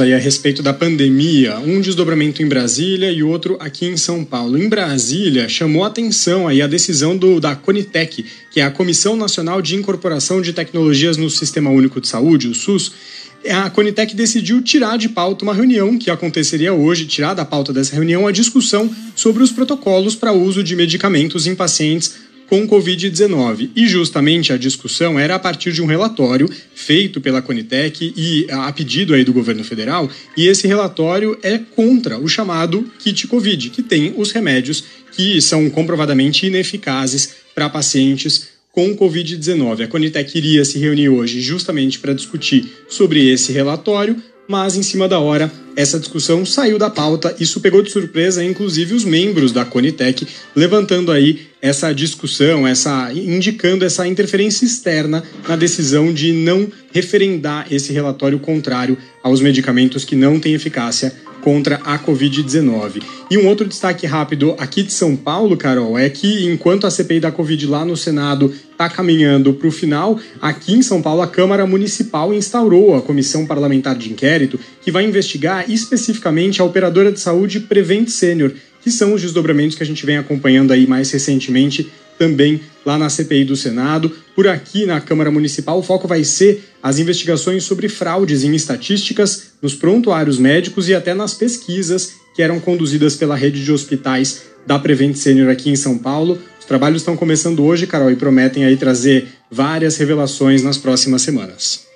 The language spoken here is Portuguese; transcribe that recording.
aí a respeito da pandemia, um desdobramento em Brasília e outro aqui em São Paulo. Em Brasília, chamou atenção aí a decisão do, da Conitec, que é a Comissão Nacional de Incorporação de Tecnologias no Sistema Único de Saúde, o SUS. A Conitec decidiu tirar de pauta uma reunião que aconteceria hoje, tirar da pauta dessa reunião a discussão sobre os protocolos para uso de medicamentos em pacientes com Covid-19. E justamente a discussão era a partir de um relatório feito pela Conitec e a pedido aí do governo federal, e esse relatório é contra o chamado kit Covid, que tem os remédios que são comprovadamente ineficazes para pacientes com Covid-19. A Conitec iria se reunir hoje justamente para discutir sobre esse relatório, mas em cima da hora essa discussão saiu da pauta. Isso pegou de surpresa, inclusive, os membros da Conitec, levantando aí essa discussão, essa indicando essa interferência externa na decisão de não referendar esse relatório contrário aos medicamentos que não têm eficácia contra a Covid-19. E um outro destaque rápido aqui de São Paulo, Carol, é que enquanto a CPI da Covid lá no Senado está caminhando para o final, aqui em São Paulo a Câmara Municipal instaurou a Comissão Parlamentar de Inquérito que vai investigar especificamente a operadora de saúde Prevent Senior, que são os desdobramentos que a gente vem acompanhando aí mais recentemente também lá na CPI do Senado. Por aqui na Câmara Municipal, o foco vai ser as investigações sobre fraudes em estatísticas, nos prontuários médicos e até nas pesquisas que eram conduzidas pela rede de hospitais da Prevent Senior aqui em São Paulo. Os trabalhos estão começando hoje, Carol, e prometem aí trazer várias revelações nas próximas semanas.